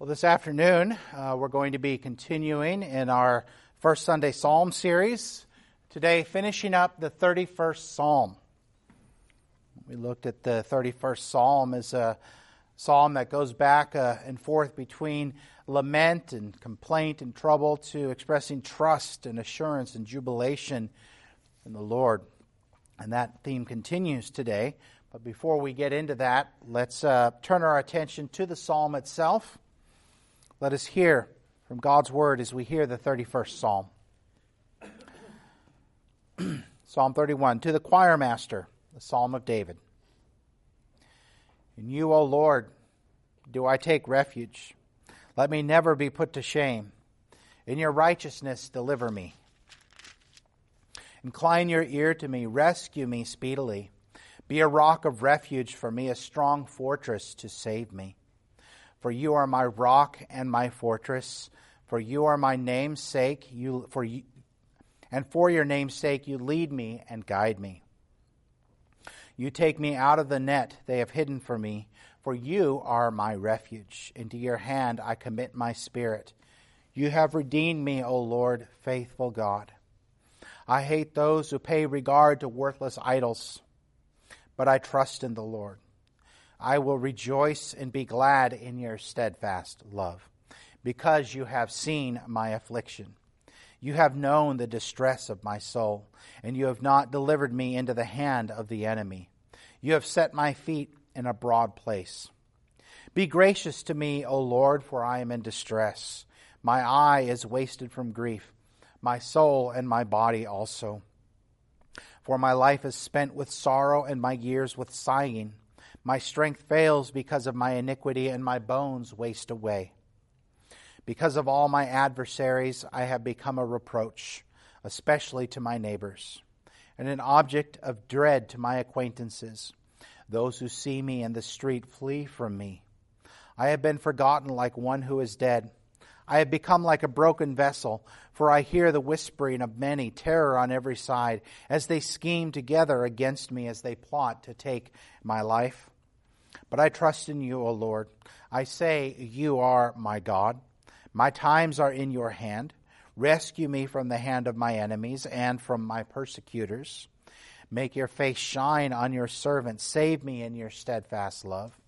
Well, this afternoon, uh, we're going to be continuing in our First Sunday Psalm series. Today, finishing up the 31st Psalm. We looked at the 31st Psalm as a psalm that goes back uh, and forth between lament and complaint and trouble to expressing trust and assurance and jubilation in the Lord. And that theme continues today. But before we get into that, let's uh, turn our attention to the psalm itself. Let us hear from God's word as we hear the 31st psalm. psalm 31 To the choir master, the psalm of David. In you, O Lord, do I take refuge. Let me never be put to shame. In your righteousness, deliver me. Incline your ear to me, rescue me speedily. Be a rock of refuge for me, a strong fortress to save me. For you are my rock and my fortress. For you are my name's sake. You, for you, and for your name's sake, you lead me and guide me. You take me out of the net they have hidden for me. For you are my refuge. Into your hand I commit my spirit. You have redeemed me, O Lord, faithful God. I hate those who pay regard to worthless idols, but I trust in the Lord. I will rejoice and be glad in your steadfast love, because you have seen my affliction. You have known the distress of my soul, and you have not delivered me into the hand of the enemy. You have set my feet in a broad place. Be gracious to me, O Lord, for I am in distress. My eye is wasted from grief, my soul and my body also. For my life is spent with sorrow, and my years with sighing. My strength fails because of my iniquity, and my bones waste away. Because of all my adversaries, I have become a reproach, especially to my neighbors, and an object of dread to my acquaintances. Those who see me in the street flee from me. I have been forgotten like one who is dead. I have become like a broken vessel, for I hear the whispering of many, terror on every side, as they scheme together against me, as they plot to take my life. But I trust in you, O Lord. I say, You are my God. My times are in your hand. Rescue me from the hand of my enemies and from my persecutors. Make your face shine on your servant. Save me in your steadfast love.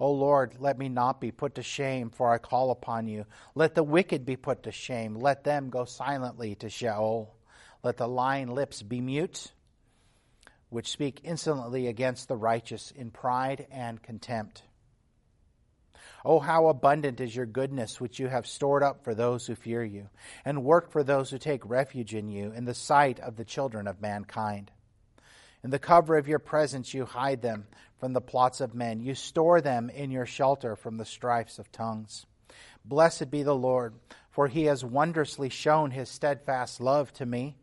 O Lord, let me not be put to shame, for I call upon you. Let the wicked be put to shame. Let them go silently to Sheol. Let the lying lips be mute which speak insolently against the righteous in pride and contempt. Oh, how abundant is your goodness, which you have stored up for those who fear you, and work for those who take refuge in you, in the sight of the children of mankind. In the cover of your presence, you hide them from the plots of men. You store them in your shelter from the strifes of tongues. Blessed be the Lord, for he has wondrously shown his steadfast love to me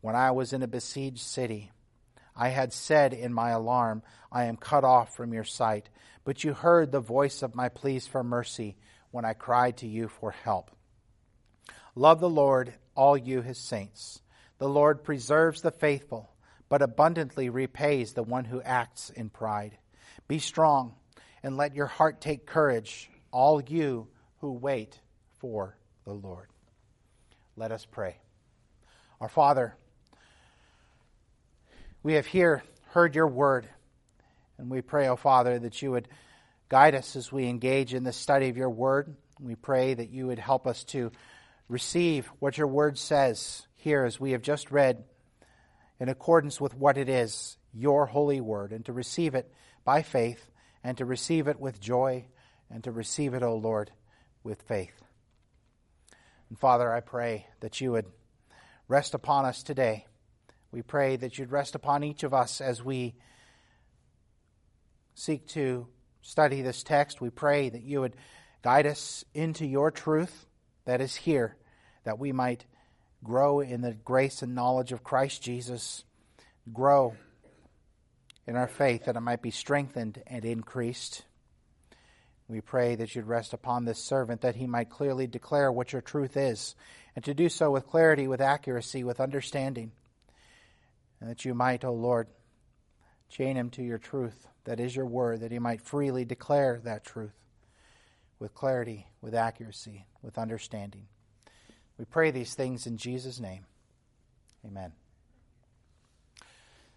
when I was in a besieged city. I had said in my alarm, I am cut off from your sight. But you heard the voice of my pleas for mercy when I cried to you for help. Love the Lord, all you his saints. The Lord preserves the faithful, but abundantly repays the one who acts in pride. Be strong, and let your heart take courage, all you who wait for the Lord. Let us pray. Our Father, we have here heard your word, and we pray, O oh Father, that you would guide us as we engage in the study of your word. We pray that you would help us to receive what your word says here as we have just read in accordance with what it is, your holy word, and to receive it by faith, and to receive it with joy, and to receive it, O Lord, with faith. And Father, I pray that you would rest upon us today we pray that you'd rest upon each of us as we seek to study this text. We pray that you would guide us into your truth that is here, that we might grow in the grace and knowledge of Christ Jesus, grow in our faith that it might be strengthened and increased. We pray that you'd rest upon this servant that he might clearly declare what your truth is, and to do so with clarity, with accuracy, with understanding and that you might, O Lord, chain him to your truth, that is your word, that he might freely declare that truth with clarity, with accuracy, with understanding. We pray these things in Jesus' name. Amen.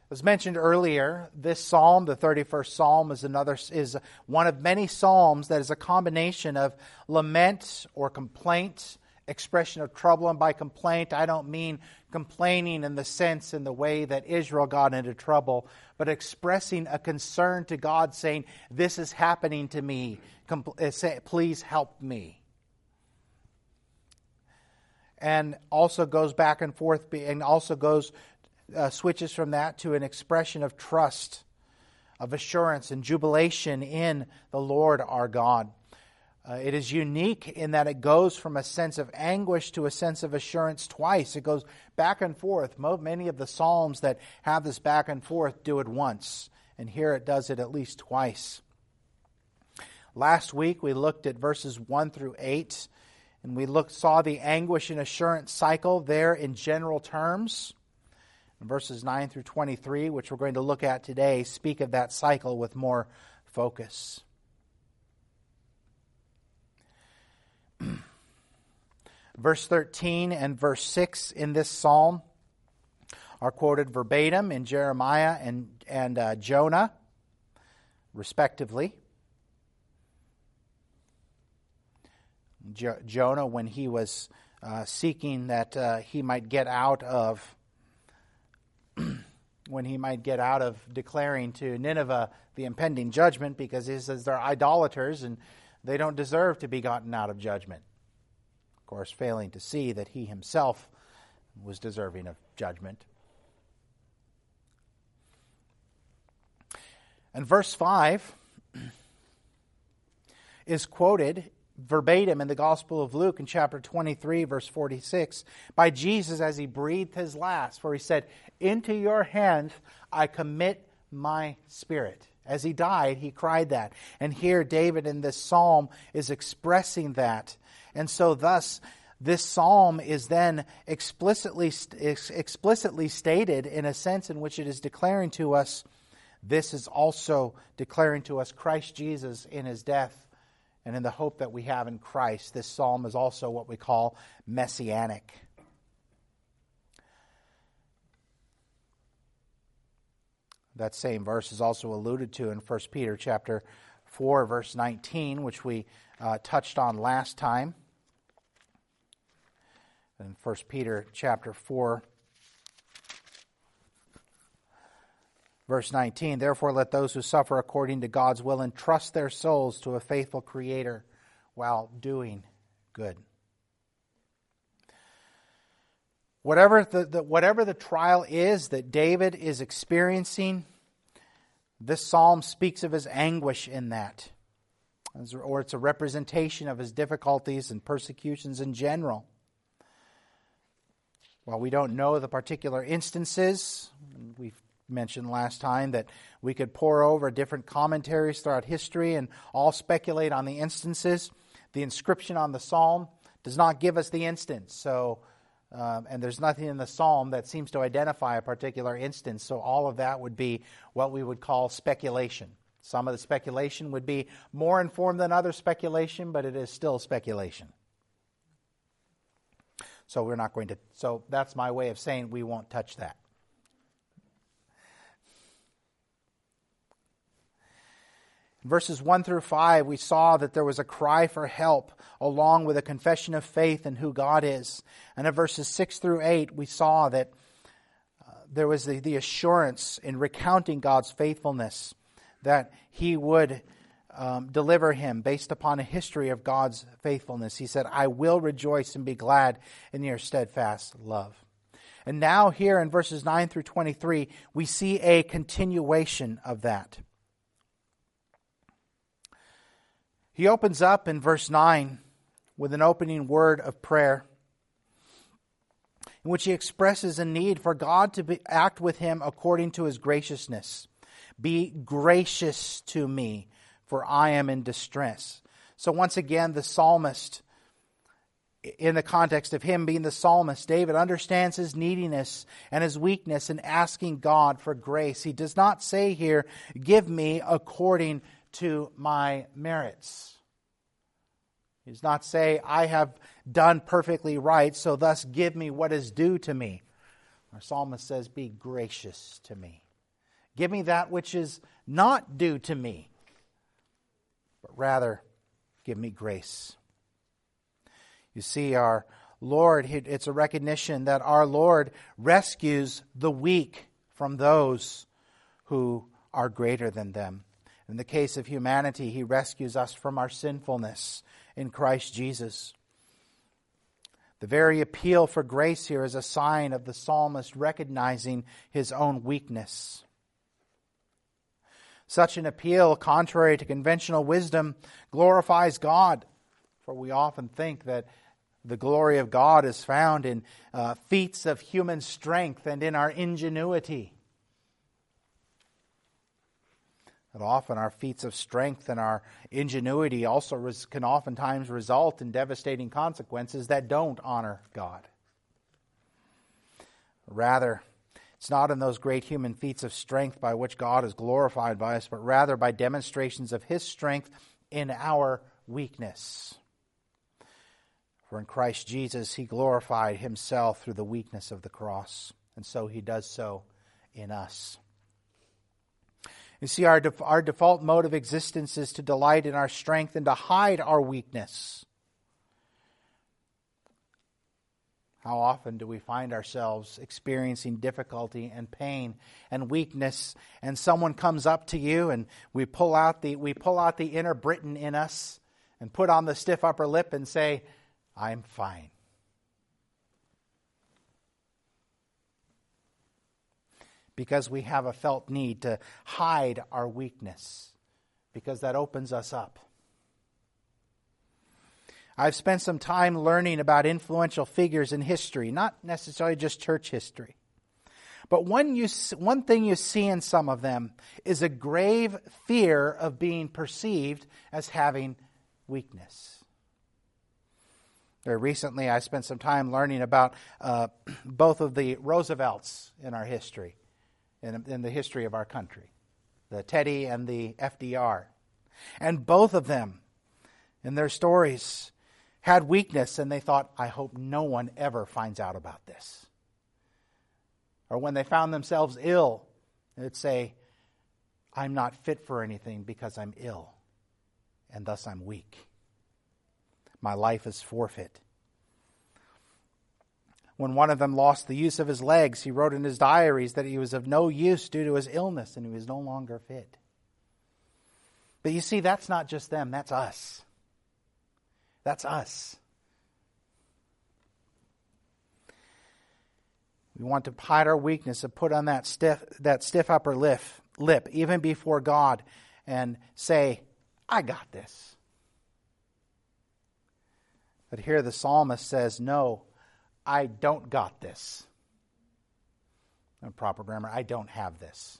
As mentioned earlier, this psalm, the 31st psalm, is another is one of many psalms that is a combination of lament or complaint, expression of trouble, and by complaint I don't mean complaining in the sense and the way that Israel got into trouble, but expressing a concern to God, saying, "This is happening to me. Uh, please help me." And also goes back and forth, and also goes uh, switches from that to an expression of trust, of assurance, and jubilation in the Lord our God. Uh, it is unique in that it goes from a sense of anguish to a sense of assurance twice. It goes back and forth. Many of the Psalms that have this back and forth do it once, and here it does it at least twice. Last week we looked at verses 1 through 8, and we looked, saw the anguish and assurance cycle there in general terms verses 9 through 23, which we're going to look at today, speak of that cycle with more focus. verse 13 and verse 6 in this psalm are quoted verbatim in Jeremiah and, and uh, Jonah, respectively. Jo- Jonah, when he was uh, seeking that uh, he might get out of when he might get out of declaring to Nineveh the impending judgment because he says they're idolaters and they don't deserve to be gotten out of judgment. Of course, failing to see that he himself was deserving of judgment. And verse 5 is quoted verbatim in the Gospel of Luke in chapter 23, verse 46, by Jesus as he breathed his last, for he said, Into your hands I commit my spirit. As he died, he cried that. And here, David in this psalm is expressing that. And so, thus, this psalm is then explicitly, explicitly stated in a sense in which it is declaring to us this is also declaring to us Christ Jesus in his death and in the hope that we have in Christ. This psalm is also what we call messianic. That same verse is also alluded to in 1 Peter chapter 4 verse 19, which we uh, touched on last time. In 1 Peter chapter 4 Verse 19, therefore let those who suffer according to God's will entrust their souls to a faithful Creator while doing good. Whatever the, the, whatever the trial is that David is experiencing, this psalm speaks of his anguish in that. Or it's a representation of his difficulties and persecutions in general. While we don't know the particular instances, we've mentioned last time that we could pour over different commentaries throughout history and all speculate on the instances. The inscription on the psalm does not give us the instance. So, um, and there's nothing in the psalm that seems to identify a particular instance. So, all of that would be what we would call speculation. Some of the speculation would be more informed than other speculation, but it is still speculation. So, we're not going to, so that's my way of saying we won't touch that. Verses 1 through 5, we saw that there was a cry for help along with a confession of faith in who God is. And in verses 6 through 8, we saw that uh, there was the, the assurance in recounting God's faithfulness that He would um, deliver him based upon a history of God's faithfulness. He said, I will rejoice and be glad in your steadfast love. And now, here in verses 9 through 23, we see a continuation of that. He opens up in verse 9 with an opening word of prayer in which he expresses a need for God to be, act with him according to his graciousness. Be gracious to me, for I am in distress. So, once again, the psalmist, in the context of him being the psalmist, David understands his neediness and his weakness in asking God for grace. He does not say here, Give me according to my merits. He does not say, I have done perfectly right, so thus give me what is due to me. Our psalmist says, Be gracious to me. Give me that which is not due to me, but rather give me grace. You see, our Lord, it's a recognition that our Lord rescues the weak from those who are greater than them. In the case of humanity, He rescues us from our sinfulness in Christ Jesus. The very appeal for grace here is a sign of the psalmist recognizing his own weakness. Such an appeal, contrary to conventional wisdom, glorifies God, for we often think that the glory of God is found in uh, feats of human strength and in our ingenuity. But often our feats of strength and our ingenuity also res- can oftentimes result in devastating consequences that don't honor God. Rather, it's not in those great human feats of strength by which God is glorified by us, but rather by demonstrations of His strength in our weakness. For in Christ Jesus, He glorified Himself through the weakness of the cross, and so He does so in us. You see, our, def- our default mode of existence is to delight in our strength and to hide our weakness. How often do we find ourselves experiencing difficulty and pain and weakness, and someone comes up to you and we pull out the, we pull out the inner Briton in us and put on the stiff upper lip and say, I'm fine. Because we have a felt need to hide our weakness, because that opens us up. I've spent some time learning about influential figures in history, not necessarily just church history. But one, you, one thing you see in some of them is a grave fear of being perceived as having weakness. Very recently, I spent some time learning about uh, both of the Roosevelts in our history in, in the history of our country the Teddy and the FDR. And both of them, in their stories, had weakness and they thought, I hope no one ever finds out about this. Or when they found themselves ill, they'd say, I'm not fit for anything because I'm ill, and thus I'm weak. My life is forfeit. When one of them lost the use of his legs, he wrote in his diaries that he was of no use due to his illness and he was no longer fit. But you see, that's not just them, that's us. That's us. We want to hide our weakness and put on that stiff, that stiff upper lip, lip, even before God, and say, I got this. But here the psalmist says, No, I don't got this. Proper grammar, I don't have this.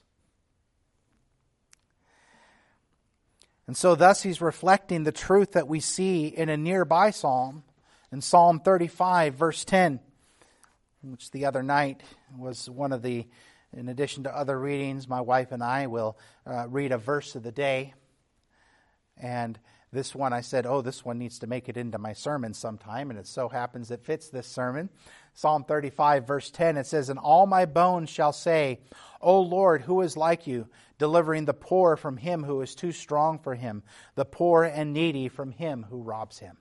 And so, thus, he's reflecting the truth that we see in a nearby psalm, in Psalm 35, verse 10, which the other night was one of the, in addition to other readings, my wife and I will uh, read a verse of the day. And this one, I said, oh, this one needs to make it into my sermon sometime, and it so happens it fits this sermon. Psalm 35, verse 10, it says, And all my bones shall say, O Lord, who is like you, delivering the poor from him who is too strong for him, the poor and needy from him who robs him.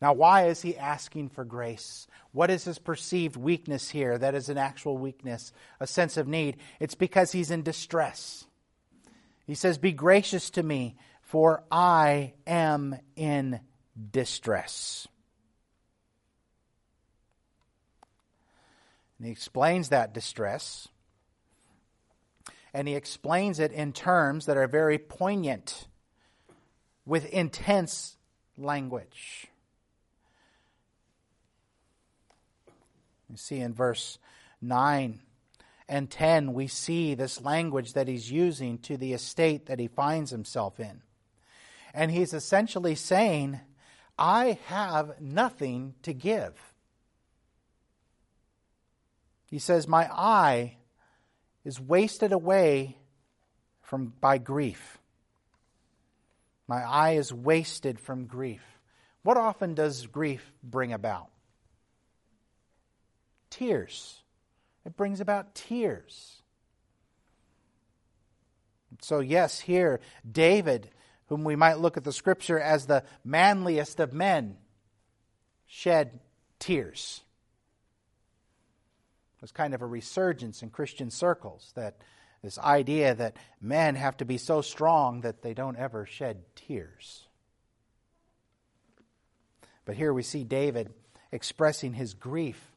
Now, why is he asking for grace? What is his perceived weakness here that is an actual weakness, a sense of need? It's because he's in distress. He says, Be gracious to me, for I am in distress. And he explains that distress. And he explains it in terms that are very poignant, with intense language. You see in verse 9 and 10, we see this language that he's using to the estate that he finds himself in. And he's essentially saying, I have nothing to give. He says, My eye is wasted away from, by grief. My eye is wasted from grief. What often does grief bring about? Tears. It brings about tears. So, yes, here, David, whom we might look at the scripture as the manliest of men, shed tears. It was kind of a resurgence in Christian circles that this idea that men have to be so strong that they don't ever shed tears. But here we see David expressing his grief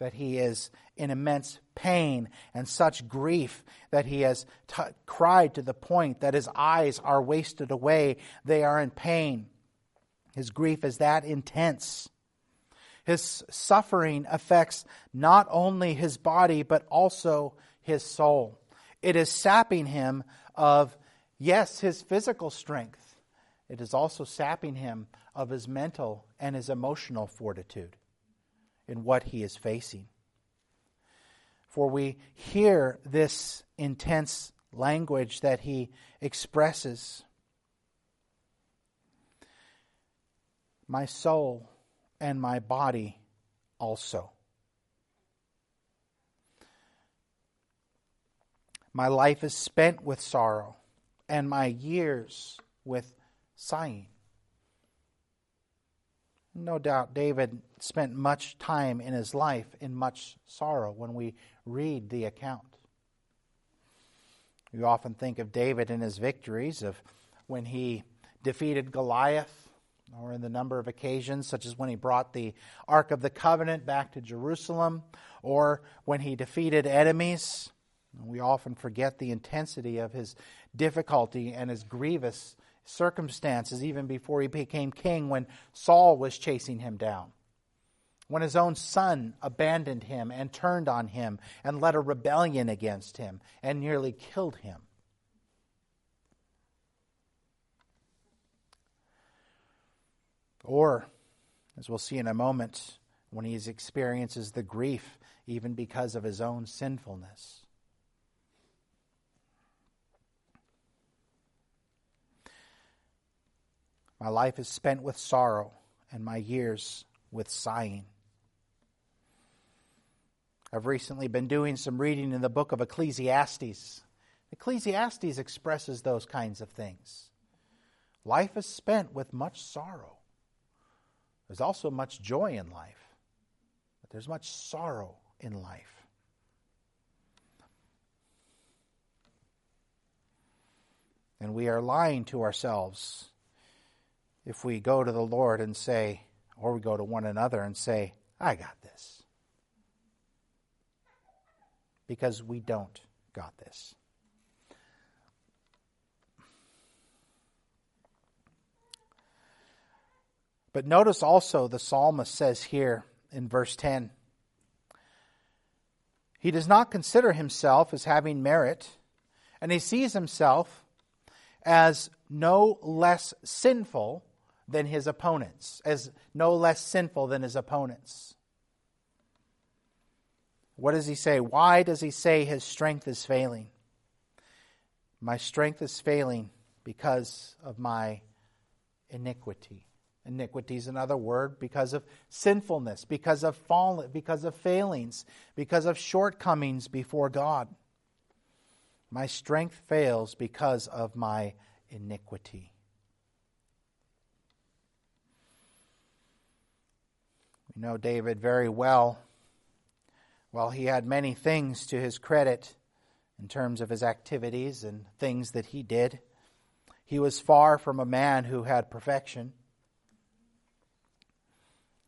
that he is in immense pain and such grief that he has t- cried to the point that his eyes are wasted away. They are in pain. His grief is that intense. His suffering affects not only his body, but also his soul. It is sapping him of, yes, his physical strength. It is also sapping him of his mental and his emotional fortitude in what he is facing. For we hear this intense language that he expresses. My soul and my body also. My life is spent with sorrow, and my years with sighing. No doubt David spent much time in his life in much sorrow when we read the account. We often think of David and his victories, of when he defeated Goliath, or in the number of occasions, such as when he brought the Ark of the Covenant back to Jerusalem, or when he defeated enemies. We often forget the intensity of his difficulty and his grievous circumstances even before he became king when Saul was chasing him down. When his own son abandoned him and turned on him and led a rebellion against him and nearly killed him. Or, as we'll see in a moment, when he experiences the grief even because of his own sinfulness. My life is spent with sorrow, and my years with sighing. I've recently been doing some reading in the book of Ecclesiastes. Ecclesiastes expresses those kinds of things. Life is spent with much sorrow. There's also much joy in life, but there's much sorrow in life. And we are lying to ourselves if we go to the Lord and say, or we go to one another and say, I got this. Because we don't got this. But notice also the psalmist says here in verse 10 he does not consider himself as having merit, and he sees himself as no less sinful than his opponents, as no less sinful than his opponents. What does he say? Why does he say his strength is failing? My strength is failing because of my iniquity. Iniquity is another word because of sinfulness, because of fall, because of failings, because of shortcomings before God. My strength fails because of my iniquity. We know David very well. While he had many things to his credit in terms of his activities and things that he did, he was far from a man who had perfection.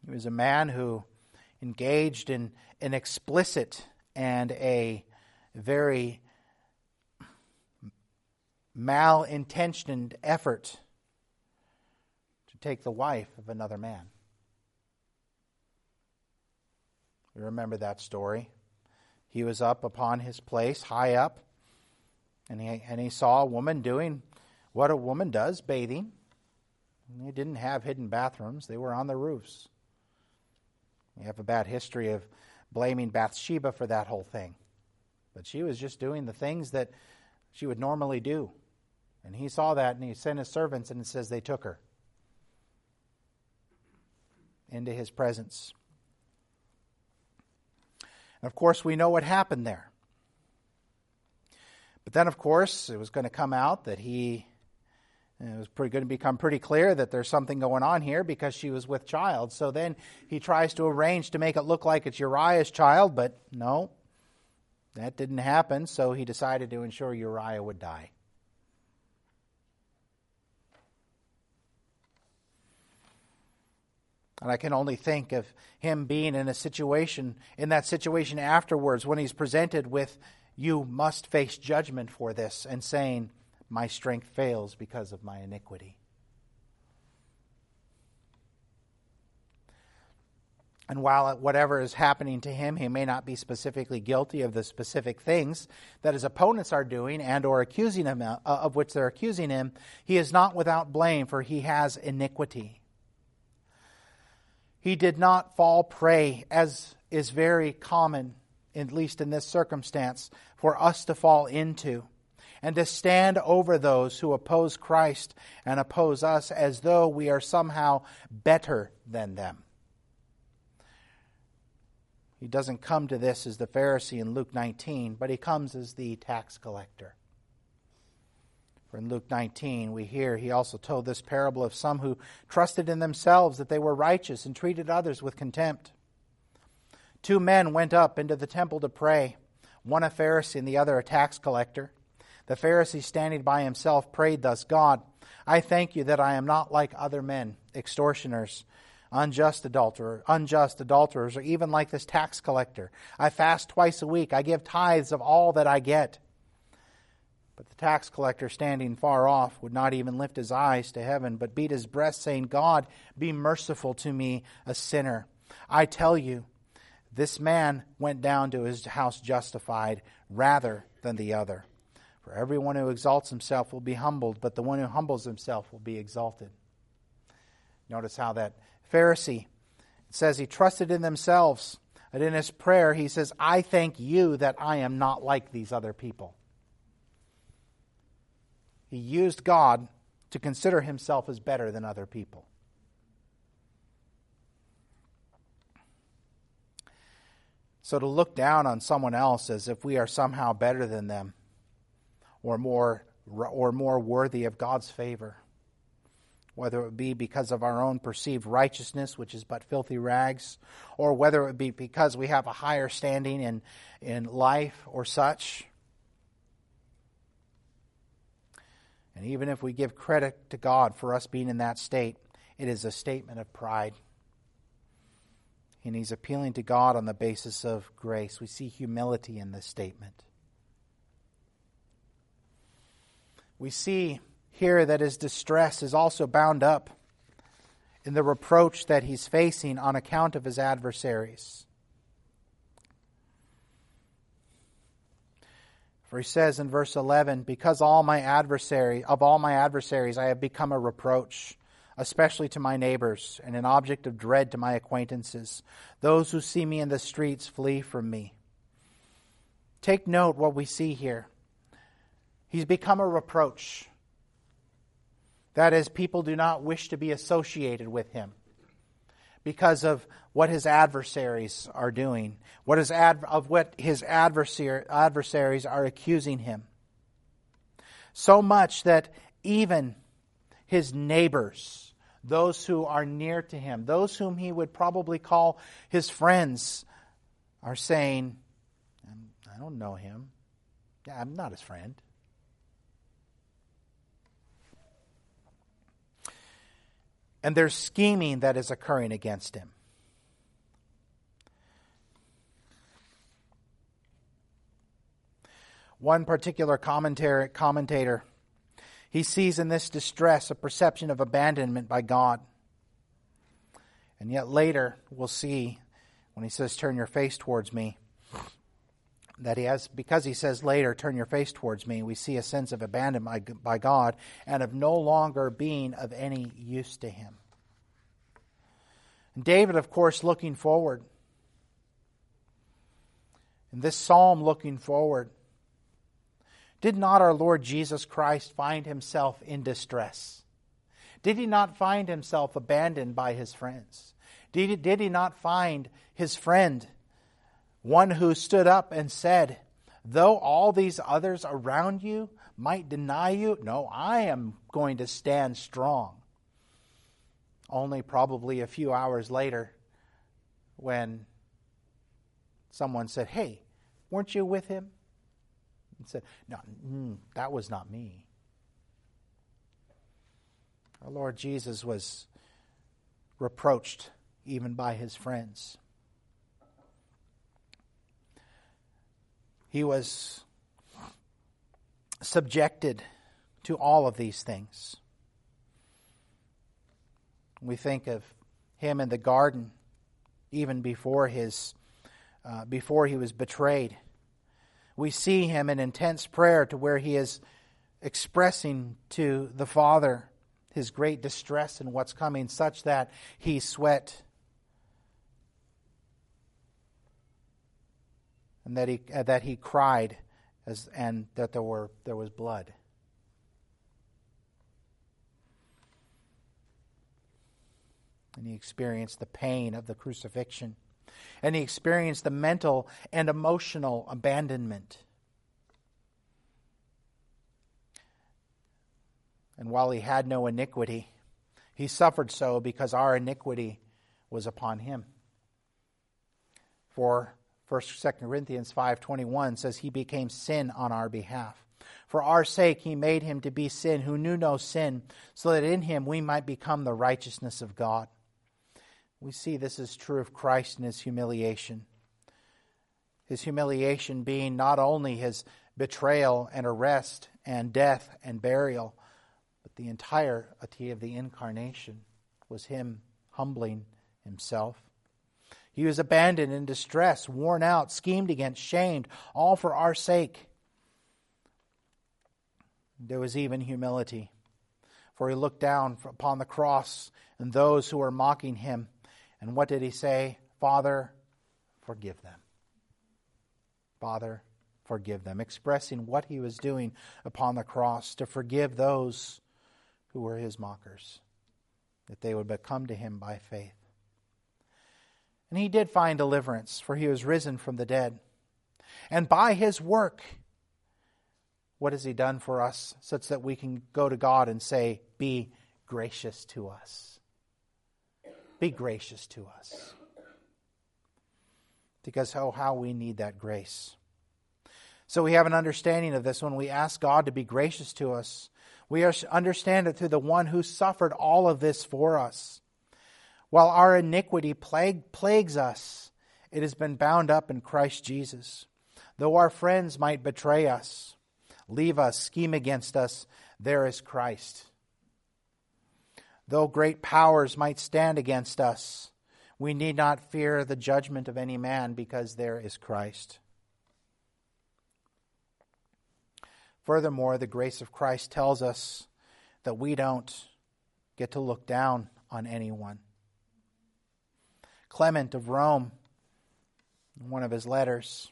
He was a man who engaged in an explicit and a very malintentioned effort to take the wife of another man. We remember that story. He was up upon his place, high up, and he, and he saw a woman doing what a woman does, bathing. They didn't have hidden bathrooms, they were on the roofs. We have a bad history of blaming Bathsheba for that whole thing. But she was just doing the things that she would normally do. And he saw that and he sent his servants and it says they took her into his presence. And of course, we know what happened there. But then, of course, it was going to come out that he uh, it was pretty going to become pretty clear that there's something going on here because she was with child. So then he tries to arrange to make it look like it's Uriah's child, but no, that didn't happen. So he decided to ensure Uriah would die. And I can only think of him being in a situation, in that situation afterwards, when he's presented with, You must face judgment for this, and saying, My strength fails because of my iniquity. And while whatever is happening to him, he may not be specifically guilty of the specific things that his opponents are doing and or accusing him uh, of which they're accusing him, he is not without blame for he has iniquity. He did not fall prey, as is very common, at least in this circumstance, for us to fall into, and to stand over those who oppose Christ and oppose us as though we are somehow better than them. He doesn't come to this as the Pharisee in Luke 19, but he comes as the tax collector. In Luke 19, we hear he also told this parable of some who trusted in themselves that they were righteous and treated others with contempt. Two men went up into the temple to pray, one a Pharisee and the other a tax collector. The Pharisee, standing by himself, prayed thus God, I thank you that I am not like other men, extortioners, unjust adulterers, unjust adulterers, or even like this tax collector. I fast twice a week. I give tithes of all that I get. But the tax collector, standing far off, would not even lift his eyes to heaven, but beat his breast, saying, God, be merciful to me, a sinner. I tell you, this man went down to his house justified rather than the other. For everyone who exalts himself will be humbled, but the one who humbles himself will be exalted. Notice how that Pharisee says he trusted in themselves. And in his prayer, he says, I thank you that I am not like these other people. He used God to consider himself as better than other people. So to look down on someone else as if we are somehow better than them or more or more worthy of God's favor, whether it be because of our own perceived righteousness, which is but filthy rags, or whether it be because we have a higher standing in, in life or such, And even if we give credit to God for us being in that state, it is a statement of pride. And he's appealing to God on the basis of grace. We see humility in this statement. We see here that his distress is also bound up in the reproach that he's facing on account of his adversaries. For he says in verse 11, Because all my adversary, of all my adversaries I have become a reproach, especially to my neighbors, and an object of dread to my acquaintances. Those who see me in the streets flee from me. Take note what we see here. He's become a reproach. That is, people do not wish to be associated with him because of what his adversaries are doing, what his ad, of what his adversary, adversaries are accusing him. So much that even his neighbors, those who are near to him, those whom he would probably call his friends, are saying, I don't know him. I'm not his friend. And there's scheming that is occurring against him. One particular commentator, he sees in this distress a perception of abandonment by God. And yet later, we'll see when he says, Turn your face towards me, that he has, because he says later, turn your face towards me, we see a sense of abandonment by God and of no longer being of any use to him. And David, of course, looking forward. And this psalm looking forward Did not our Lord Jesus Christ find himself in distress? Did he not find himself abandoned by his friends? Did he, did he not find his friend, one who stood up and said, Though all these others around you might deny you, no, I am going to stand strong. Only probably a few hours later, when someone said, Hey, weren't you with him? And said, No, mm, that was not me. Our Lord Jesus was reproached even by his friends. He was subjected to all of these things. We think of him in the garden, even before his, uh, before he was betrayed. We see him in intense prayer to where he is expressing to the Father his great distress and what's coming, such that he sweat and that he, uh, that he cried as, and that there, were, there was blood. And he experienced the pain of the crucifixion. And he experienced the mental and emotional abandonment. And while he had no iniquity, he suffered so because our iniquity was upon him. For 1 2 Corinthians 5:21 says he became sin on our behalf. For our sake he made him to be sin who knew no sin, so that in him we might become the righteousness of God. We see this is true of Christ in his humiliation. His humiliation being not only his betrayal and arrest and death and burial, but the entirety of the incarnation was him humbling himself. He was abandoned in distress, worn out, schemed against, shamed, all for our sake. There was even humility, for he looked down upon the cross and those who were mocking him. And what did he say? Father, forgive them. Father, forgive them, expressing what he was doing upon the cross to forgive those who were his mockers, that they would come to him by faith. And he did find deliverance, for he was risen from the dead. And by his work, what has he done for us such that we can go to God and say, Be gracious to us? Be gracious to us. Because, oh, how we need that grace. So we have an understanding of this when we ask God to be gracious to us. We understand it through the one who suffered all of this for us. While our iniquity plague, plagues us, it has been bound up in Christ Jesus. Though our friends might betray us, leave us, scheme against us, there is Christ. Though great powers might stand against us, we need not fear the judgment of any man because there is Christ. Furthermore, the grace of Christ tells us that we don't get to look down on anyone. Clement of Rome, in one of his letters.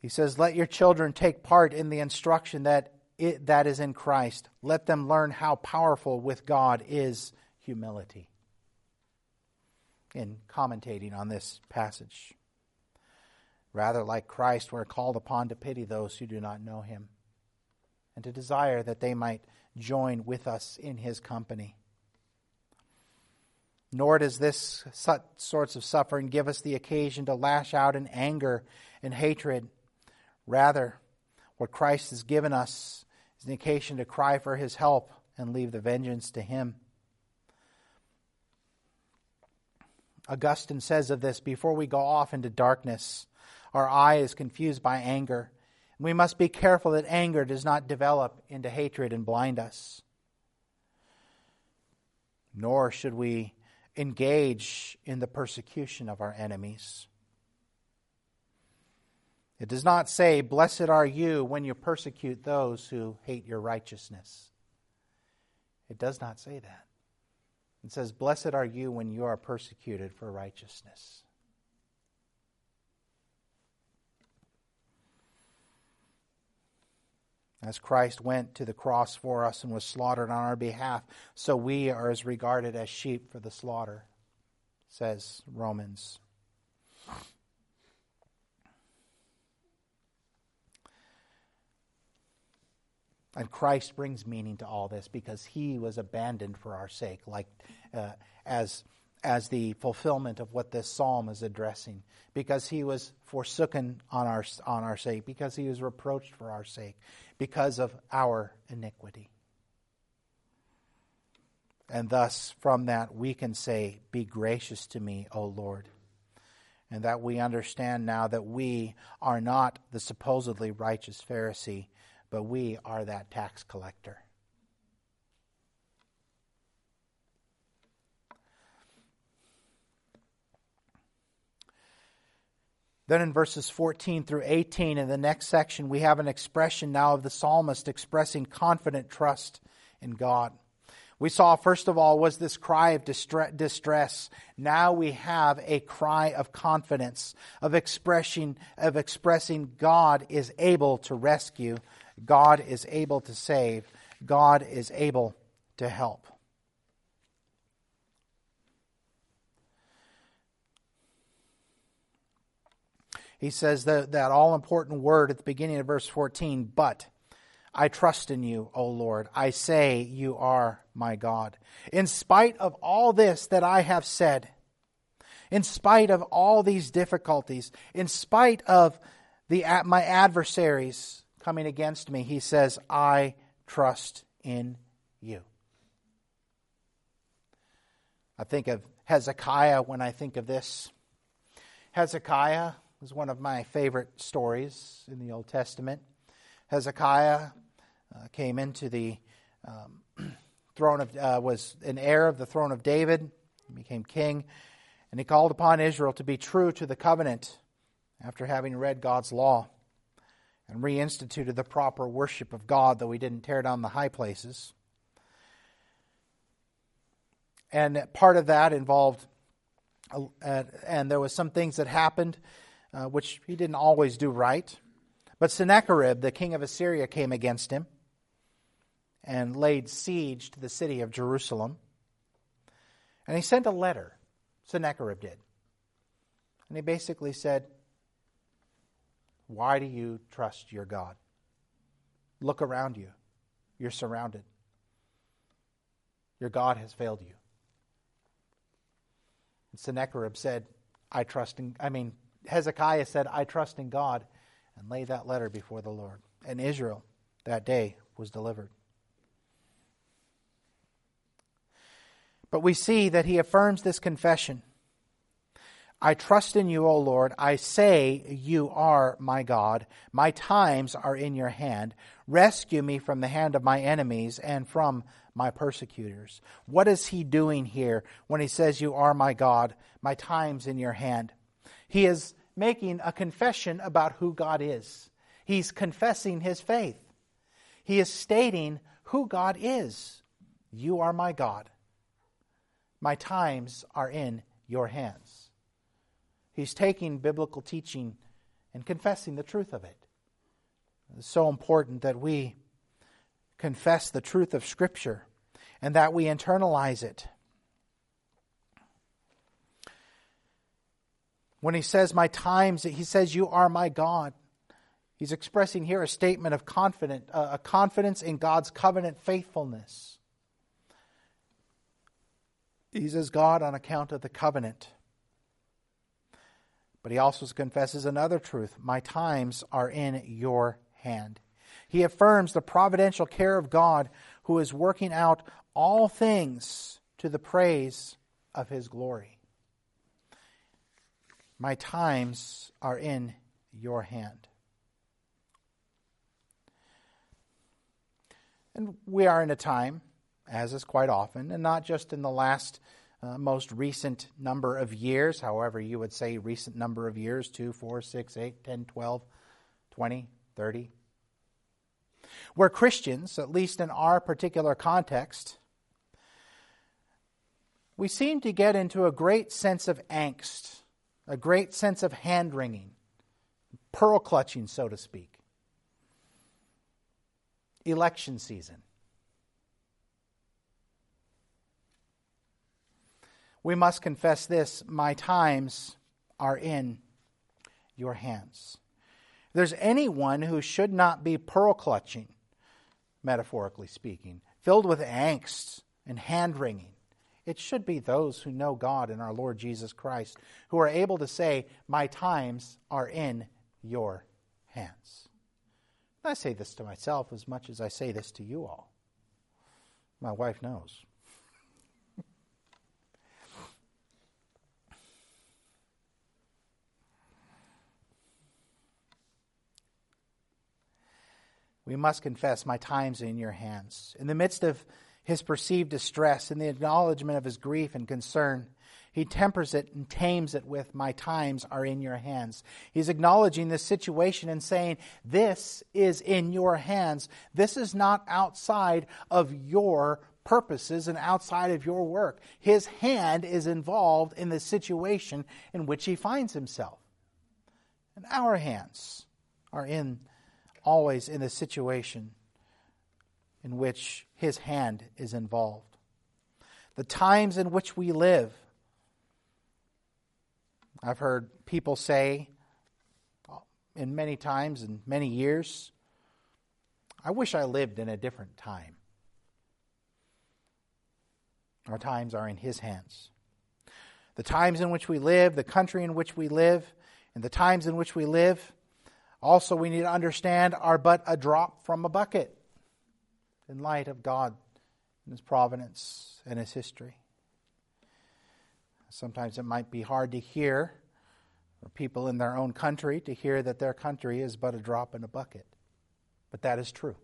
He says, Let your children take part in the instruction that, it, that is in Christ. Let them learn how powerful with God is humility. In commentating on this passage. Rather, like Christ, we're called upon to pity those who do not know him and to desire that they might join with us in his company. Nor does this sorts of suffering give us the occasion to lash out in anger and hatred. Rather, what Christ has given us is an occasion to cry for his help and leave the vengeance to him. Augustine says of this before we go off into darkness, our eye is confused by anger. We must be careful that anger does not develop into hatred and blind us. Nor should we engage in the persecution of our enemies. It does not say, Blessed are you when you persecute those who hate your righteousness. It does not say that. It says, Blessed are you when you are persecuted for righteousness. As Christ went to the cross for us and was slaughtered on our behalf, so we are as regarded as sheep for the slaughter, says Romans. And Christ brings meaning to all this because he was abandoned for our sake, like uh, as, as the fulfillment of what this psalm is addressing. Because he was forsaken on our, on our sake, because he was reproached for our sake, because of our iniquity. And thus, from that, we can say, Be gracious to me, O Lord. And that we understand now that we are not the supposedly righteous Pharisee, but we are that tax collector. Then in verses 14 through 18, in the next section, we have an expression now of the psalmist expressing confident trust in God. We saw, first of all, was this cry of distress. Now we have a cry of confidence, of expressing, of expressing God is able to rescue, God is able to save, God is able to help. He says that, that all important word at the beginning of verse 14, but I trust in you, O Lord. I say you are my God. In spite of all this that I have said, in spite of all these difficulties, in spite of the, my adversaries coming against me, he says, I trust in you. I think of Hezekiah when I think of this. Hezekiah is one of my favorite stories in the Old Testament. Hezekiah uh, came into the um, throne of, uh, was an heir of the throne of David, became king, and he called upon Israel to be true to the covenant after having read God's law and reinstituted the proper worship of God, though he didn't tear down the high places. And part of that involved, uh, and there was some things that happened uh, which he didn't always do right. But Sennacherib, the king of Assyria, came against him and laid siege to the city of Jerusalem. And he sent a letter, Sennacherib did. And he basically said, Why do you trust your God? Look around you. You're surrounded. Your God has failed you. And Sennacherib said, I trust in, I mean, Hezekiah said, I trust in God, and laid that letter before the Lord. And Israel that day was delivered. But we see that he affirms this confession I trust in you, O Lord. I say, You are my God. My times are in your hand. Rescue me from the hand of my enemies and from my persecutors. What is he doing here when he says, You are my God? My times in your hand. He is making a confession about who God is. He's confessing his faith. He is stating who God is. You are my God. My times are in your hands. He's taking biblical teaching and confessing the truth of it. It's so important that we confess the truth of Scripture and that we internalize it. When he says, My times, he says, You are my God. He's expressing here a statement of confident, uh, a confidence in God's covenant faithfulness. He says, God on account of the covenant. But he also confesses another truth My times are in your hand. He affirms the providential care of God who is working out all things to the praise of his glory. My times are in your hand. And we are in a time, as is quite often, and not just in the last uh, most recent number of years, however you would say recent number of years 2, 4, 6, 8, 10, 12, 20, 30. Where Christians, at least in our particular context, we seem to get into a great sense of angst a great sense of hand wringing, pearl clutching, so to speak. election season. We must confess this my times are in your hands. If there's anyone who should not be pearl clutching, metaphorically speaking, filled with angst and hand wringing, it should be those who know God and our Lord Jesus Christ, who are able to say, My times are in your hands. I say this to myself as much as I say this to you all. My wife knows. we must confess, My time's are in your hands. In the midst of his perceived distress, in the acknowledgement of his grief and concern, he tempers it and tames it with, My times are in your hands. He's acknowledging this situation and saying, This is in your hands. This is not outside of your purposes and outside of your work. His hand is involved in the situation in which he finds himself. And our hands are in always in a situation in which his hand is involved. The times in which we live, I've heard people say uh, in many times and many years, I wish I lived in a different time. Our times are in His hands. The times in which we live, the country in which we live, and the times in which we live also, we need to understand are but a drop from a bucket in light of God and His providence and His history. Sometimes it might be hard to hear, for people in their own country to hear that their country is but a drop in a bucket. But that is true.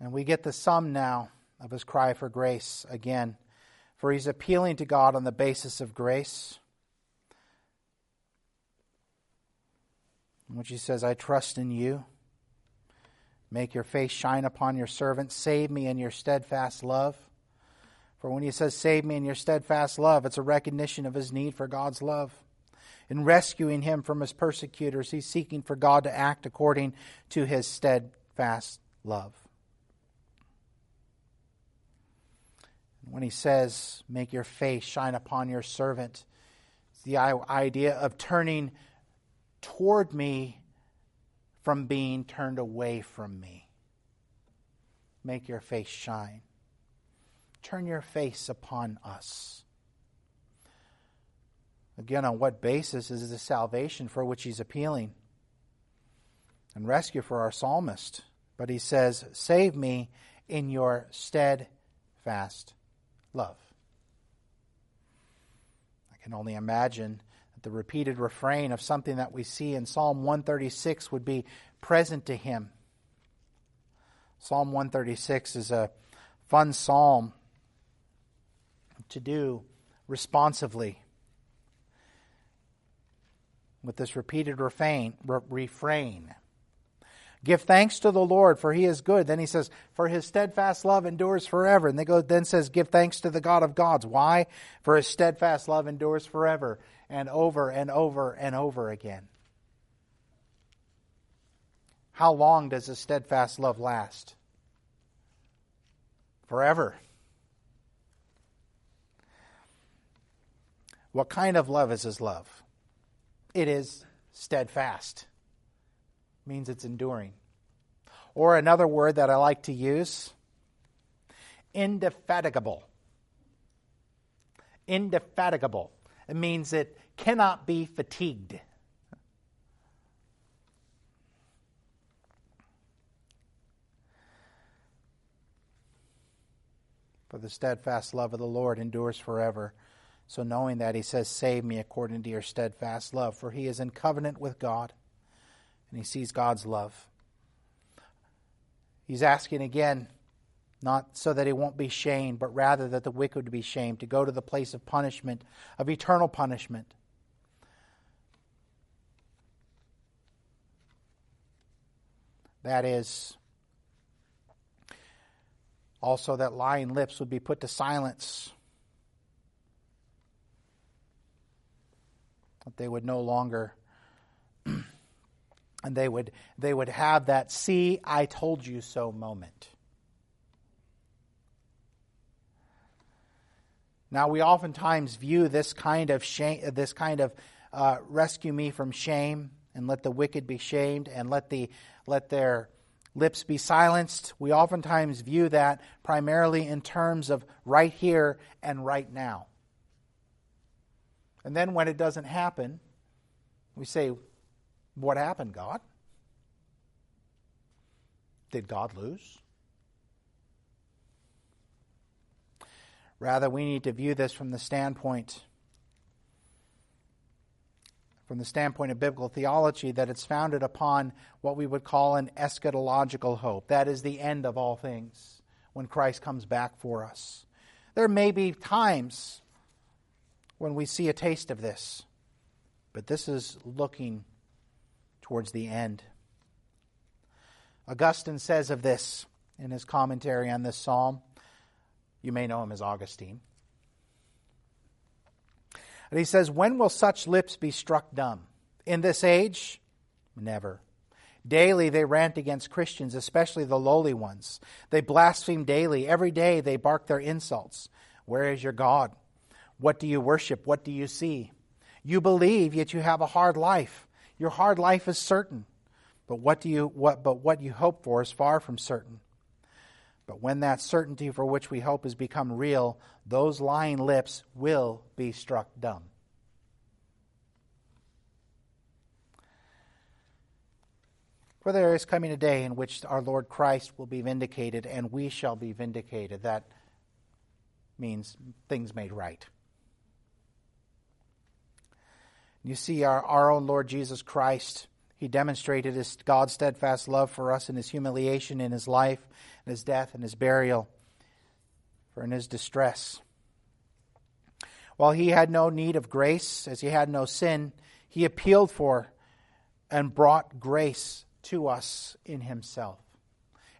And we get the sum now of his cry for grace again for he's appealing to God on the basis of grace. Which he says, I trust in you. Make your face shine upon your servant. Save me in your steadfast love. For when he says, Save me in your steadfast love, it's a recognition of his need for God's love. In rescuing him from his persecutors, he's seeking for God to act according to his steadfast love. when he says, Make your face shine upon your servant, it's the idea of turning toward me from being turned away from me. Make your face shine. Turn your face upon us. Again, on what basis is the salvation for which he's appealing? And rescue for our psalmist. But he says, Save me in your steadfast love. I can only imagine the repeated refrain of something that we see in Psalm 136 would be present to him. Psalm 136 is a fun psalm to do responsively with this repeated refrain, re- refrain Give thanks to the Lord, for he is good. Then he says, For his steadfast love endures forever. And they go, then says, Give thanks to the God of gods. Why? For his steadfast love endures forever, and over and over and over again. How long does a steadfast love last? Forever. What kind of love is his love? It is steadfast means it's enduring. Or another word that I like to use indefatigable. Indefatigable. It means it cannot be fatigued. For the steadfast love of the Lord endures forever. So, knowing that, he says, Save me according to your steadfast love, for he is in covenant with God and he sees God's love. He's asking again, not so that he won't be shamed, but rather that the wicked would be shamed, to go to the place of punishment, of eternal punishment. That is, also that lying lips would be put to silence. That they would no longer and they would they would have that see I told you so moment. Now we oftentimes view this kind of shame, this kind of uh, rescue me from shame, and let the wicked be shamed, and let the let their lips be silenced. We oftentimes view that primarily in terms of right here and right now. And then when it doesn't happen, we say, What happened, God? Did God lose? Rather, we need to view this from the standpoint from the standpoint of biblical theology that it's founded upon what we would call an eschatological hope. That is the end of all things when Christ comes back for us. There may be times when we see a taste of this, but this is looking towards the end. Augustine says of this in his commentary on this psalm you may know him as Augustine. And he says, When will such lips be struck dumb? In this age? Never. Daily they rant against Christians, especially the lowly ones. They blaspheme daily. Every day they bark their insults. Where is your God? What do you worship? What do you see? You believe, yet you have a hard life. Your hard life is certain. But what do you what but what you hope for is far from certain. But when that certainty for which we hope has become real, those lying lips will be struck dumb. For there is coming a day in which our Lord Christ will be vindicated, and we shall be vindicated. That means things made right. You see, our, our own Lord Jesus Christ he demonstrated his God's steadfast love for us in his humiliation, in his life, in his death, and his burial, for in his distress. While he had no need of grace, as he had no sin, he appealed for and brought grace to us in himself.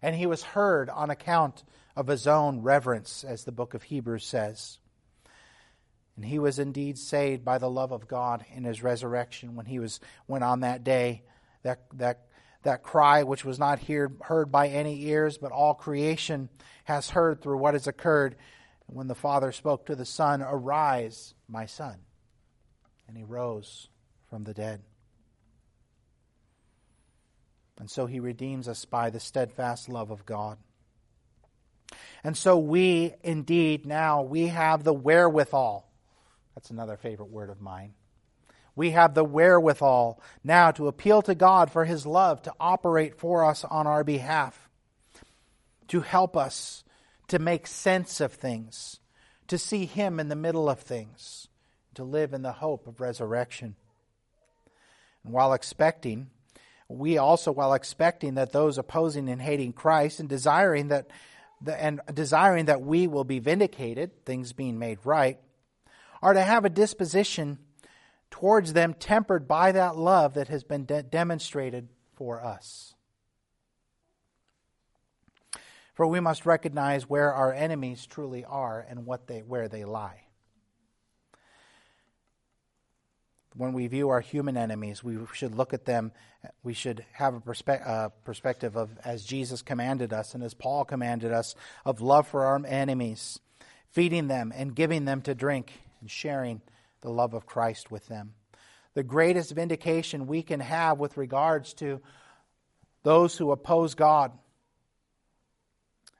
And he was heard on account of his own reverence, as the book of Hebrews says. And he was indeed saved by the love of God in his resurrection when he was when on that day that that that cry which was not heard, heard by any ears but all creation has heard through what has occurred. When the father spoke to the son arise my son and he rose from the dead. And so he redeems us by the steadfast love of God. And so we indeed now we have the wherewithal. That's another favorite word of mine. We have the wherewithal now to appeal to God for His love to operate for us on our behalf, to help us to make sense of things, to see Him in the middle of things, to live in the hope of resurrection. And while expecting, we also, while expecting that those opposing and hating Christ and desiring that, and desiring that we will be vindicated, things being made right, are to have a disposition towards them tempered by that love that has been de- demonstrated for us. For we must recognize where our enemies truly are and what they, where they lie. When we view our human enemies, we should look at them, we should have a perspe- uh, perspective of, as Jesus commanded us and as Paul commanded us, of love for our enemies, feeding them and giving them to drink and sharing the love of Christ with them. The greatest vindication we can have with regards to those who oppose God,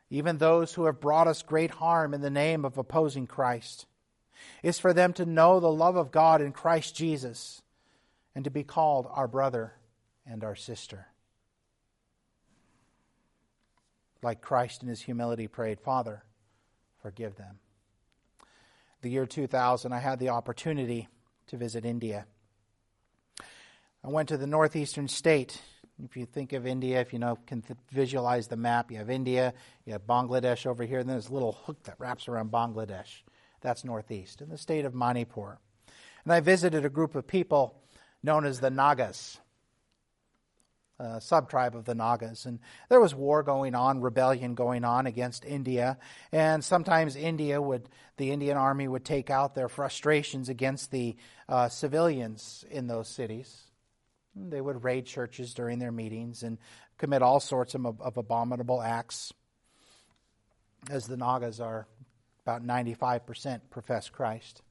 even those who have brought us great harm in the name of opposing Christ, is for them to know the love of God in Christ Jesus and to be called our brother and our sister. Like Christ in his humility prayed, Father, forgive them the year 2000, I had the opportunity to visit India. I went to the northeastern state. If you think of India, if you know can th- visualize the map, you have India, you have Bangladesh over here, and then there's a little hook that wraps around Bangladesh. That's northeast, in the state of Manipur. And I visited a group of people known as the Nagas. Uh, subtribe of the Nagas. And there was war going on, rebellion going on against India. And sometimes India would, the Indian army would take out their frustrations against the uh, civilians in those cities. They would raid churches during their meetings and commit all sorts of, of abominable acts, as the Nagas are about 95% profess Christ.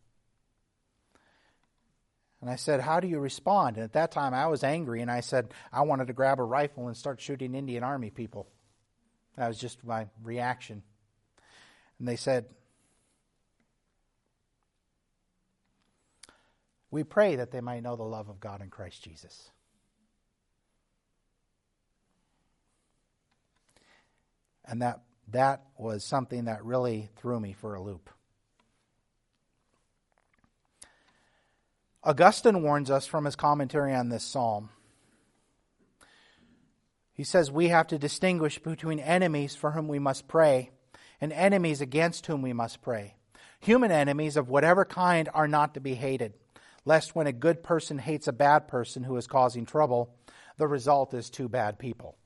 And I said, How do you respond? And at that time, I was angry, and I said, I wanted to grab a rifle and start shooting Indian Army people. That was just my reaction. And they said, We pray that they might know the love of God in Christ Jesus. And that, that was something that really threw me for a loop. Augustine warns us from his commentary on this psalm. He says we have to distinguish between enemies for whom we must pray and enemies against whom we must pray. Human enemies of whatever kind are not to be hated, lest when a good person hates a bad person who is causing trouble, the result is two bad people.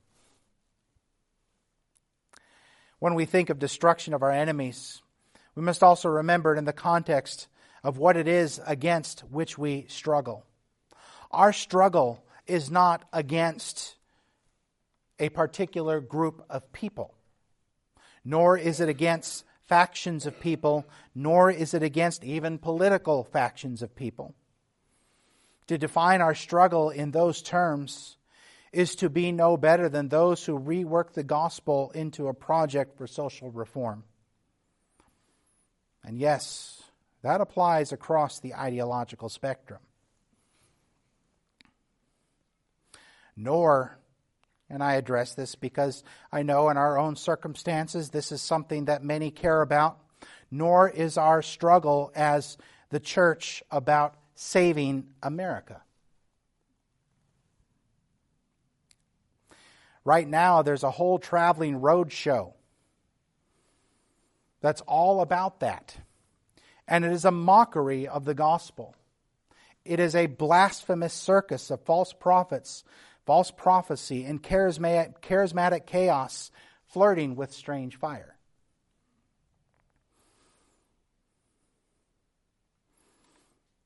When we think of destruction of our enemies, we must also remember it in the context of what it is against which we struggle. Our struggle is not against a particular group of people, nor is it against factions of people, nor is it against even political factions of people. To define our struggle in those terms is to be no better than those who rework the gospel into a project for social reform. And yes, that applies across the ideological spectrum. Nor, and I address this because I know in our own circumstances this is something that many care about, nor is our struggle as the church about saving America. Right now, there's a whole traveling road show that's all about that and it is a mockery of the gospel. It is a blasphemous circus of false prophets, false prophecy, and charismatic, chaos flirting with strange fire.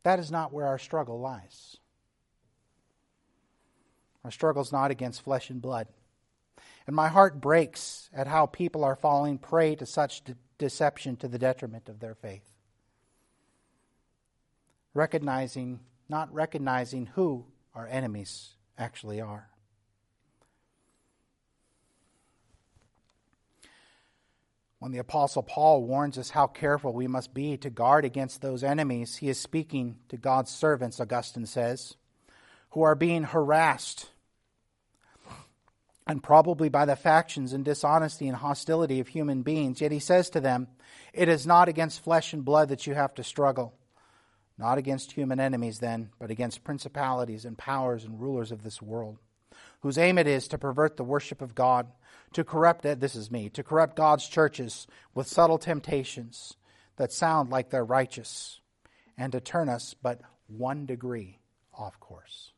That is not where our struggle lies. Our struggle is not against flesh and blood. And my heart breaks at how people are falling prey to such de- deception to the detriment of their faith recognizing, not recognizing who our enemies actually are. When the Apostle Paul warns us how careful we must be to guard against those enemies, he is speaking to God's servants, Augustine says, who are being harassed and probably by the factions and dishonesty and hostility of human beings. Yet he says to them, It is not against flesh and blood that you have to struggle not against human enemies, then, but against principalities and powers and rulers of this world, whose aim it is to pervert the worship of God, to corrupt it, this is me, to corrupt God's churches with subtle temptations that sound like they're righteous, and to turn us but one degree off course.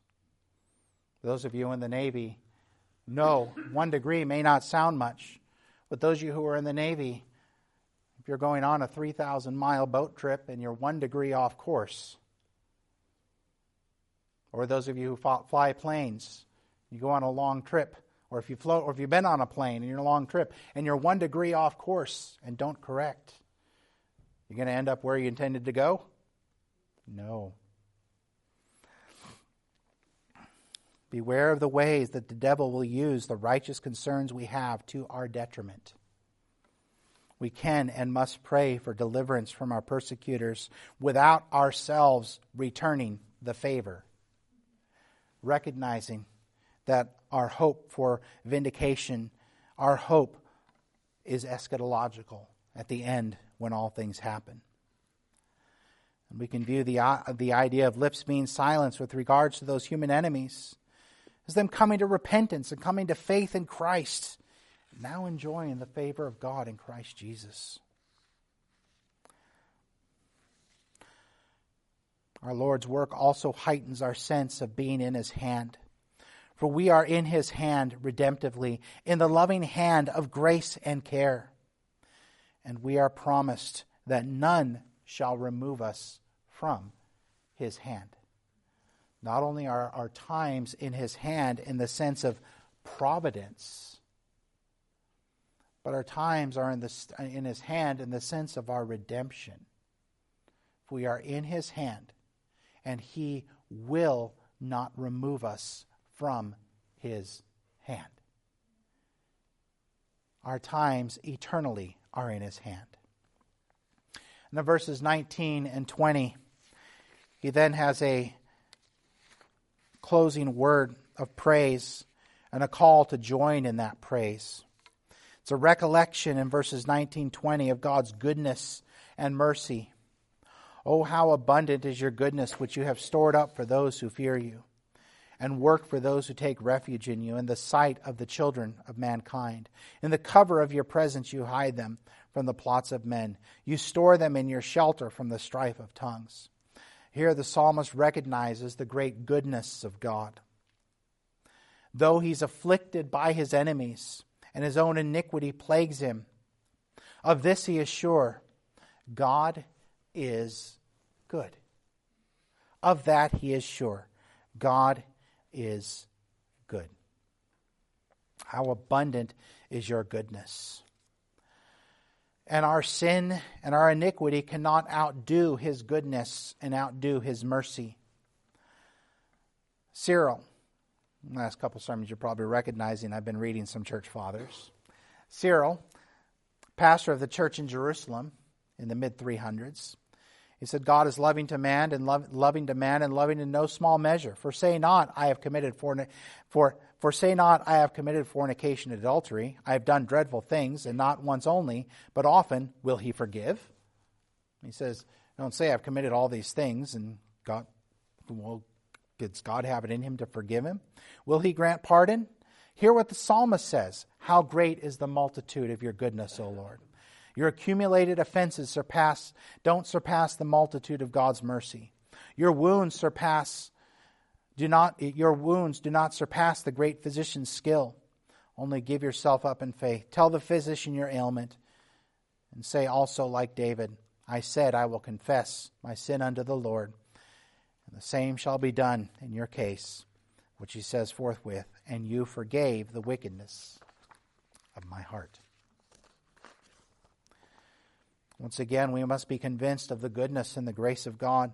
Those of you in the Navy know one degree may not sound much, but those of you who are in the Navy, you're going on a 3,000 mile boat trip and you're one degree off course. Or those of you who fly planes, you go on a long trip, or if you float, or if you've been on a plane and you're a long trip and you're one degree off course and don't correct, you're going to end up where you intended to go? No. Beware of the ways that the devil will use the righteous concerns we have to our detriment we can and must pray for deliverance from our persecutors without ourselves returning the favor. Recognizing that our hope for vindication, our hope is eschatological at the end when all things happen. And we can view the, uh, the idea of lips being silenced with regards to those human enemies as them coming to repentance and coming to faith in Christ now enjoying the favor of God in Christ Jesus. Our Lord's work also heightens our sense of being in His hand. For we are in his hand redemptively, in the loving hand of grace and care. And we are promised that none shall remove us from his hand. Not only are our times in his hand in the sense of providence, but our times are in, the, uh, in his hand in the sense of our redemption. We are in his hand, and he will not remove us from his hand. Our times eternally are in his hand. In the verses 19 and 20, he then has a closing word of praise and a call to join in that praise. It's a recollection in verses 19 20 of God's goodness and mercy. Oh, how abundant is your goodness, which you have stored up for those who fear you and work for those who take refuge in you in the sight of the children of mankind. In the cover of your presence, you hide them from the plots of men. You store them in your shelter from the strife of tongues. Here, the psalmist recognizes the great goodness of God. Though he's afflicted by his enemies and his own iniquity plagues him, of this he is sure God is good. Of that he is sure. God is good. How abundant is your goodness. And our sin and our iniquity cannot outdo his goodness and outdo his mercy. Cyril, last couple sermons you're probably recognizing, I've been reading some church fathers. Cyril, pastor of the church in Jerusalem in the mid 300s, he said, God is loving to man and loving to man and loving in no small measure. For say not, I have committed fornication. For, for say not, I have committed fornication adultery. I have done dreadful things, and not once only, but often will he forgive? He says, Don't say I've committed all these things, and God, well, does God have it in him to forgive him? Will he grant pardon? Hear what the psalmist says How great is the multitude of your goodness, O Lord! Your accumulated offenses surpass, don't surpass the multitude of God's mercy. Your wounds surpass, do not, your wounds do not surpass the great physician's skill. Only give yourself up in faith. Tell the physician your ailment, and say also, like David, I said, I will confess my sin unto the Lord. And the same shall be done in your case, which he says forthwith, and you forgave the wickedness of my heart. Once again, we must be convinced of the goodness and the grace of God.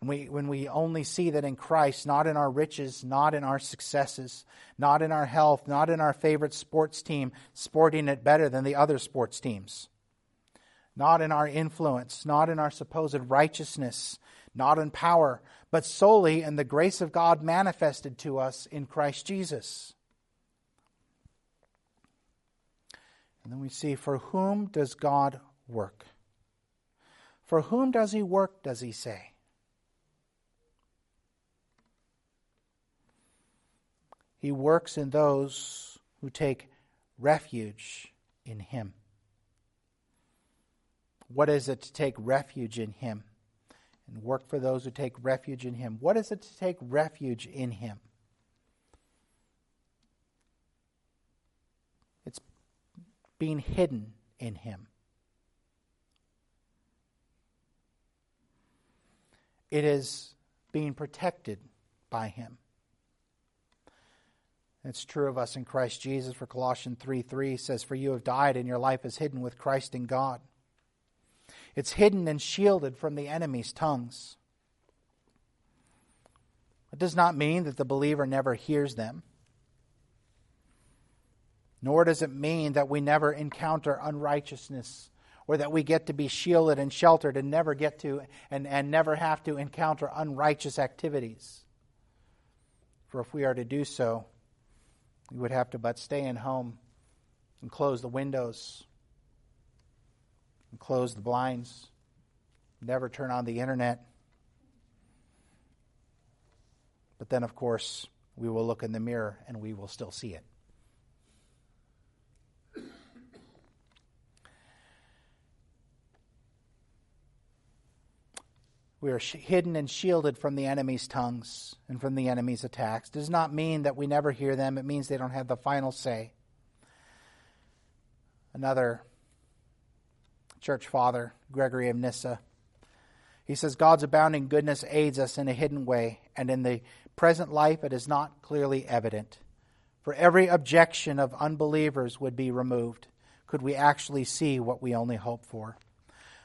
And we, when we only see that in Christ, not in our riches, not in our successes, not in our health, not in our favorite sports team sporting it better than the other sports teams, not in our influence, not in our supposed righteousness, not in power, but solely in the grace of God manifested to us in Christ Jesus. And then we see, for whom does God work? For whom does he work, does he say? He works in those who take refuge in him. What is it to take refuge in him? And work for those who take refuge in him. What is it to take refuge in him? It's being hidden in him. it is being protected by him. It's true of us in Christ Jesus, for Colossians 3 3 says, For you have died, and your life is hidden with Christ in God. It's hidden and shielded from the enemy's tongues. It does not mean that the believer never hears them, nor does it mean that we never encounter unrighteousness or that we get to be shielded and sheltered and never get to and, and never have to encounter unrighteous activities. For if we are to do so, we would have to but stay in home and close the windows and close the blinds, never turn on the internet. But then, of course, we will look in the mirror and we will still see it. we are hidden and shielded from the enemy's tongues and from the enemy's attacks. It does not mean that we never hear them, it means they don't have the final say. Another church father, Gregory of Nyssa, he says, God's abounding goodness aids us in a hidden way, and in the present life it is not clearly evident. For every objection of unbelievers would be removed, could we actually see what we only hope for.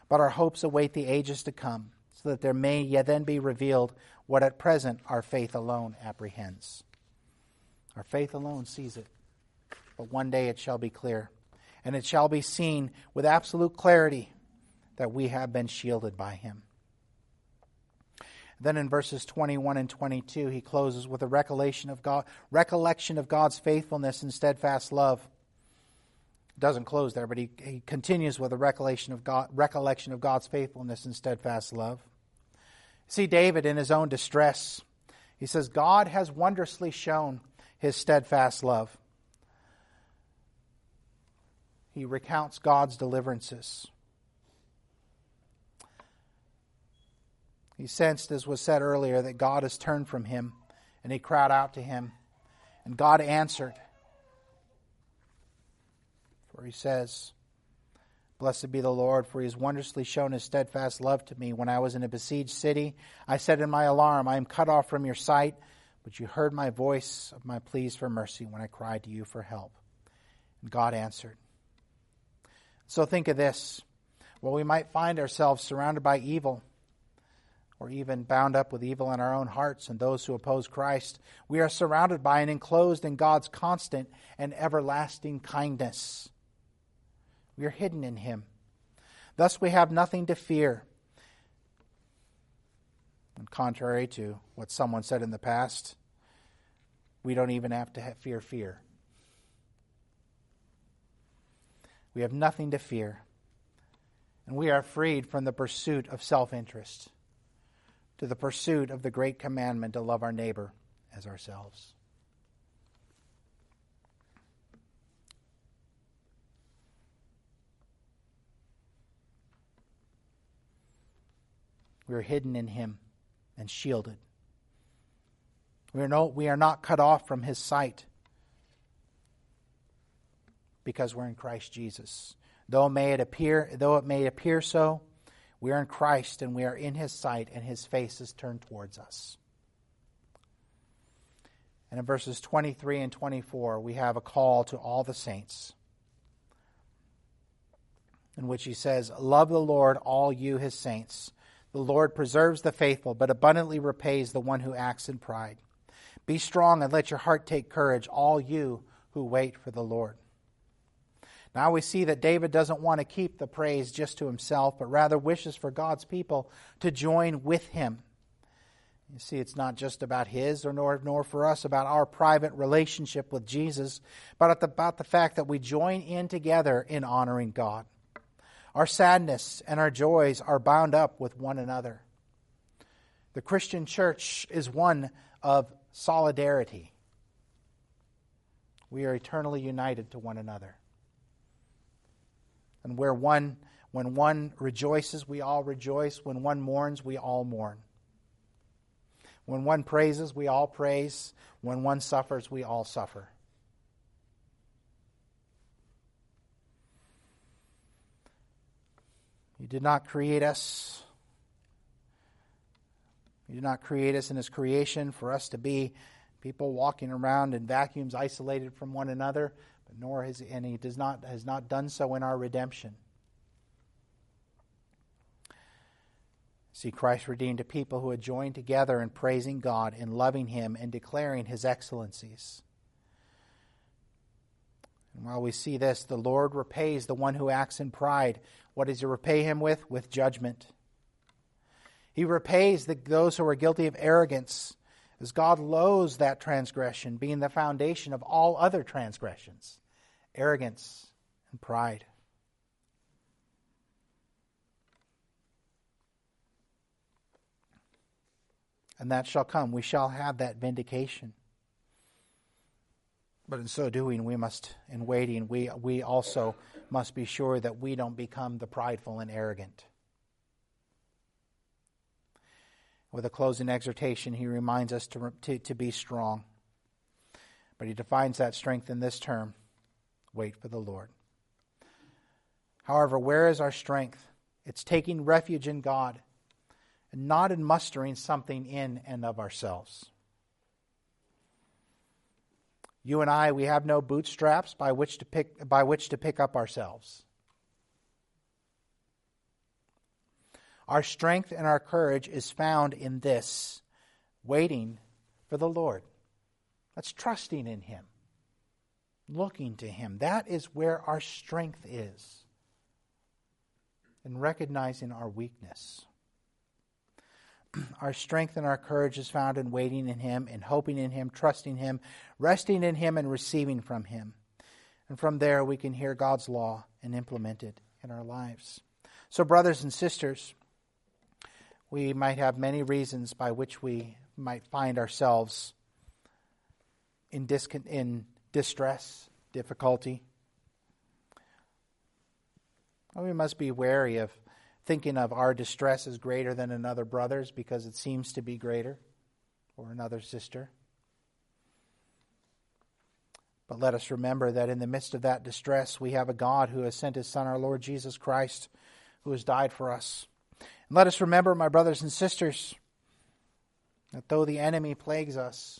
But our hopes await the ages to come so that there may yet then be revealed what at present our faith alone apprehends. Our faith alone sees it, but one day it shall be clear, and it shall be seen with absolute clarity that we have been shielded by him. Then in verses 21 and 22, he closes with a recollection of, God, recollection of God's faithfulness and steadfast love. Doesn't close there, but he, he continues with a recollection of, God, recollection of God's faithfulness and steadfast love. See David in his own distress. He says, God has wondrously shown his steadfast love. He recounts God's deliverances. He sensed, as was said earlier, that God has turned from him, and he cried out to him, and God answered. For he says, Blessed be the Lord, for he has wondrously shown his steadfast love to me. When I was in a besieged city, I said in my alarm, I am cut off from your sight, but you heard my voice of my pleas for mercy when I cried to you for help. And God answered. So think of this. Well, we might find ourselves surrounded by evil, or even bound up with evil in our own hearts and those who oppose Christ. We are surrounded by and enclosed in God's constant and everlasting kindness. We are hidden in him. Thus, we have nothing to fear. And contrary to what someone said in the past, we don't even have to have fear fear. We have nothing to fear. And we are freed from the pursuit of self interest to the pursuit of the great commandment to love our neighbor as ourselves. We are hidden in him and shielded. We are, no, we are not cut off from his sight because we're in Christ Jesus. Though may it appear, though it may appear so, we are in Christ and we are in his sight and his face is turned towards us. And in verses 23 and 24, we have a call to all the saints in which he says, Love the Lord, all you his saints the Lord preserves the faithful, but abundantly repays the one who acts in pride. Be strong and let your heart take courage, all you who wait for the Lord. Now we see that David doesn't want to keep the praise just to himself, but rather wishes for God's people to join with him. You see, it's not just about his or nor, nor for us about our private relationship with Jesus, but about the fact that we join in together in honoring God. Our sadness and our joys are bound up with one another. The Christian church is one of solidarity. We are eternally united to one another. And where one when one rejoices, we all rejoice. When one mourns, we all mourn. When one praises, we all praise. When one suffers, we all suffer. You did not create us. You did not create us in His creation for us to be people walking around in vacuums isolated from one another, but nor has and He does not has not done so in our redemption. See, Christ redeemed a people who had joined together in praising God, in loving Him, and declaring His excellencies. And while we see this, the Lord repays the one who acts in pride. What does he repay him with? With judgment. He repays the, those who are guilty of arrogance, as God loathes that transgression, being the foundation of all other transgressions arrogance and pride. And that shall come. We shall have that vindication. But in so doing, we must, in waiting, we, we also must be sure that we don't become the prideful and arrogant. With a closing exhortation, he reminds us to, to, to be strong. But he defines that strength in this term wait for the Lord. However, where is our strength? It's taking refuge in God and not in mustering something in and of ourselves. You and I, we have no bootstraps by which to pick, by which to pick up ourselves. Our strength and our courage is found in this waiting for the Lord. That's trusting in Him, looking to Him. That is where our strength is, and recognizing our weakness. Our strength and our courage is found in waiting in Him, in hoping in Him, trusting Him, resting in Him, and receiving from Him. And from there, we can hear God's law and implement it in our lives. So, brothers and sisters, we might have many reasons by which we might find ourselves in, discon- in distress, difficulty. we must be wary of thinking of our distress as greater than another brother's because it seems to be greater, or another sister. But let us remember that in the midst of that distress, we have a God who has sent his Son, our Lord Jesus Christ, who has died for us. And let us remember, my brothers and sisters, that though the enemy plagues us,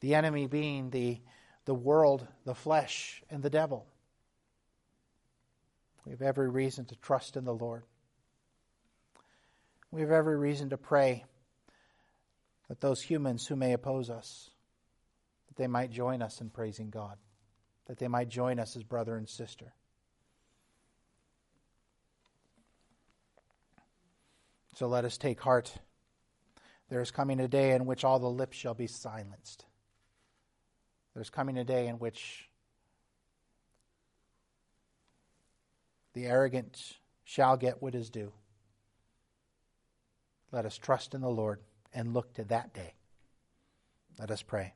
the enemy being the, the world, the flesh, and the devil, we have every reason to trust in the Lord. We have every reason to pray that those humans who may oppose us, that they might join us in praising God, that they might join us as brother and sister. So let us take heart. There is coming a day in which all the lips shall be silenced. There's coming a day in which the arrogant shall get what is due. Let us trust in the Lord and look to that day. Let us pray.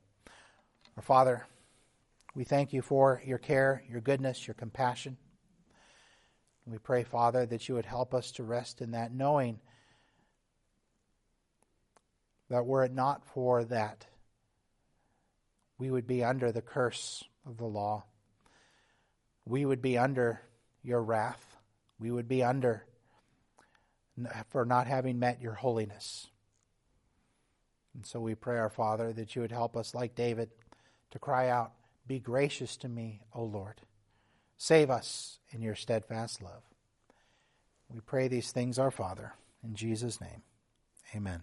Our Father, we thank you for your care, your goodness, your compassion. We pray, Father, that you would help us to rest in that, knowing that were it not for that, we would be under the curse of the law. We would be under your wrath. We would be under for not having met your holiness. And so we pray, our Father, that you would help us, like David, to cry out, Be gracious to me, O Lord. Save us in your steadfast love. We pray these things, our Father, in Jesus' name. Amen.